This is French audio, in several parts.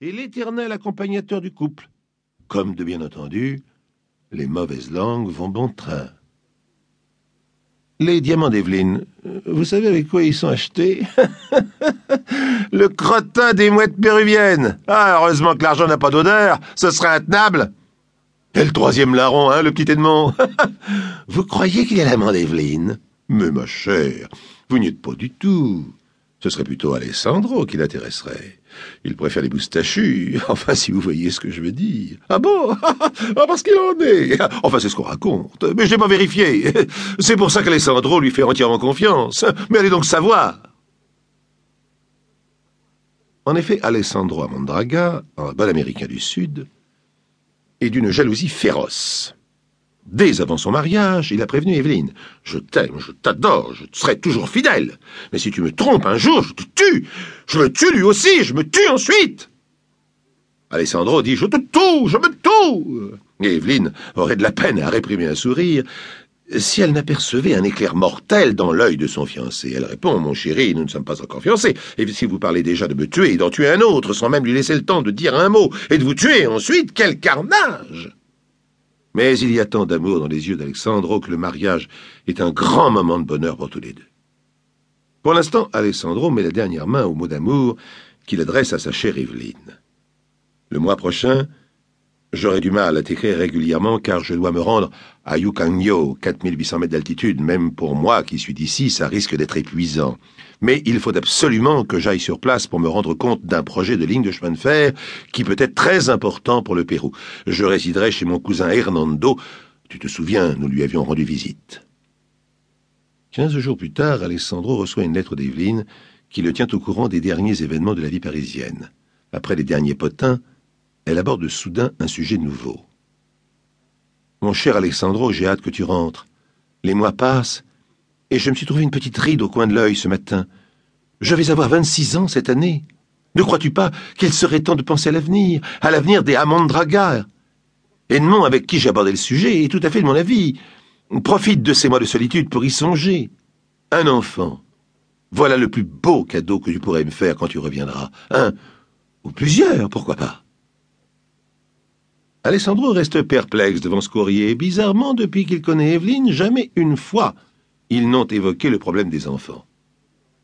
est l'éternel accompagnateur du couple. Comme de bien entendu, les mauvaises langues vont bon train. Les diamants d'Evelyne, euh, vous savez avec quoi ils sont achetés? Le crottin des mouettes péruviennes. Ah, heureusement que l'argent n'a pas d'odeur, ce serait intenable. Et le troisième larron, hein, le petit Edmond? vous croyez qu'il est l'amant d'Evelyne? Mais ma chère, vous n'y êtes pas du tout. Ce serait plutôt Alessandro qui l'intéresserait. Il préfère les moustachus. Enfin, si vous voyez ce que je veux dire. Ah bon? Ah, parce qu'il en est Enfin, c'est ce qu'on raconte. Mais je n'ai pas vérifié. C'est pour ça qu'Alessandro lui fait entièrement confiance. Mais allez donc savoir. En effet, Alessandro Amondraga, un bel Américain du Sud, est d'une jalousie féroce. Dès avant son mariage, il a prévenu Evelyne. Je t'aime, je t'adore, je serai toujours fidèle. Mais si tu me trompes un jour, je te tue. Je me tue lui aussi, je me tue ensuite. Alessandro dit Je te tue, je me tue. Et Evelyne aurait de la peine à réprimer un sourire si elle n'apercevait un éclair mortel dans l'œil de son fiancé. Elle répond Mon chéri, nous ne sommes pas encore fiancés. Et si vous parlez déjà de me tuer et d'en tuer un autre, sans même lui laisser le temps de dire un mot, et de vous tuer ensuite, quel carnage mais il y a tant d'amour dans les yeux d'Alessandro que le mariage est un grand moment de bonheur pour tous les deux. Pour l'instant, Alessandro met la dernière main au mot d'amour qu'il adresse à sa chère Evelyne. Le mois prochain, j'aurai du mal à t'écrire régulièrement car je dois me rendre à Yukangyo, 4800 mètres d'altitude. Même pour moi qui suis d'ici, ça risque d'être épuisant mais il faut absolument que j'aille sur place pour me rendre compte d'un projet de ligne de chemin de fer qui peut être très important pour le Pérou. Je résiderai chez mon cousin Hernando. Tu te souviens, nous lui avions rendu visite. Quinze jours plus tard, Alessandro reçoit une lettre d'Evelyne qui le tient au courant des derniers événements de la vie parisienne. Après les derniers potins, elle aborde soudain un sujet nouveau. Mon cher Alessandro, j'ai hâte que tu rentres. Les mois passent, et je me suis trouvé une petite ride au coin de l'œil ce matin. Je vais avoir vingt-six ans cette année. Ne crois-tu pas qu'il serait temps de penser à l'avenir, à l'avenir des Amandragar Edmond, avec qui j'ai le sujet, est tout à fait de mon avis. Profite de ces mois de solitude pour y songer. Un enfant. Voilà le plus beau cadeau que tu pourrais me faire quand tu reviendras. Un, ou plusieurs, pourquoi pas. Alessandro reste perplexe devant ce courrier. Bizarrement, depuis qu'il connaît Evelyne, jamais une fois ils n'ont évoqué le problème des enfants.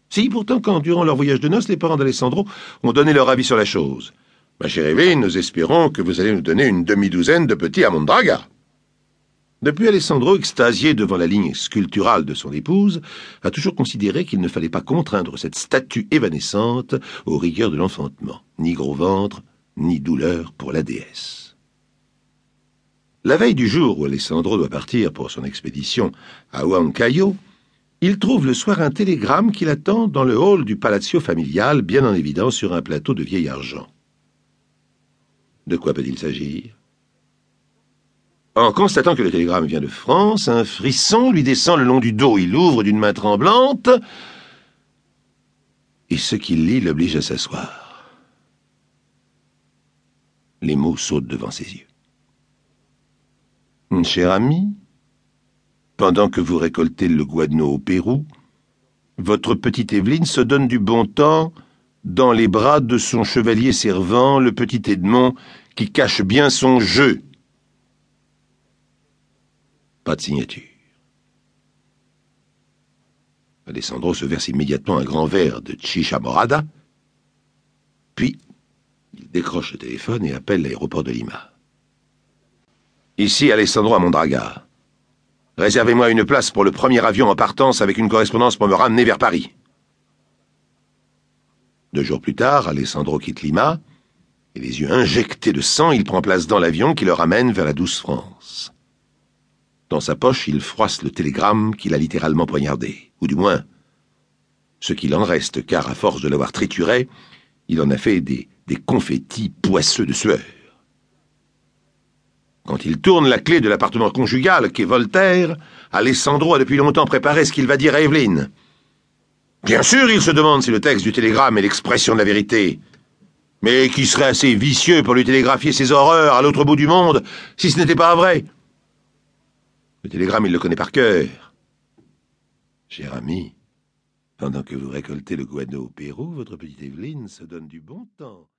Si, pourtant, quand, durant leur voyage de noces, les parents d'Alessandro ont donné leur avis sur la chose. Ma chère Evelyne, nous espérons que vous allez nous donner une demi-douzaine de petits à Mondraga. Depuis, Alessandro, extasié devant la ligne sculpturale de son épouse, a toujours considéré qu'il ne fallait pas contraindre cette statue évanescente aux rigueurs de l'enfantement, ni gros ventre, ni douleur pour la déesse. La veille du jour où Alessandro doit partir pour son expédition à Huancayo, il trouve le soir un télégramme qui l'attend dans le hall du palazzo familial, bien en évidence sur un plateau de vieil argent. De quoi peut-il s'agir? En constatant que le télégramme vient de France, un frisson lui descend le long du dos. Il ouvre d'une main tremblante, et ce qu'il lit l'oblige à s'asseoir. Les mots sautent devant ses yeux. Cher ami, pendant que vous récoltez le guadno au Pérou, votre petite Evelyne se donne du bon temps dans les bras de son chevalier servant, le petit Edmond, qui cache bien son jeu. Pas de signature. Alessandro se verse immédiatement un grand verre de chicha morada, puis il décroche le téléphone et appelle l'aéroport de Lima. Ici Alessandro à Mondraga. Réservez-moi une place pour le premier avion en partance avec une correspondance pour me ramener vers Paris. Deux jours plus tard, Alessandro quitte Lima, et les yeux injectés de sang, il prend place dans l'avion qui le ramène vers la douce France. Dans sa poche, il froisse le télégramme qu'il a littéralement poignardé, ou du moins ce qu'il en reste, car à force de l'avoir trituré, il en a fait des, des confettis poisseux de sueur. Quand il tourne la clé de l'appartement conjugal qu'est Voltaire, Alessandro a depuis longtemps préparé ce qu'il va dire à Evelyne. Bien sûr, il se demande si le texte du télégramme est l'expression de la vérité. Mais qui serait assez vicieux pour lui télégraphier ses horreurs à l'autre bout du monde si ce n'était pas vrai? Le télégramme, il le connaît par cœur. Cher ami, pendant que vous récoltez le guano au Pérou, votre petite Evelyne se donne du bon temps.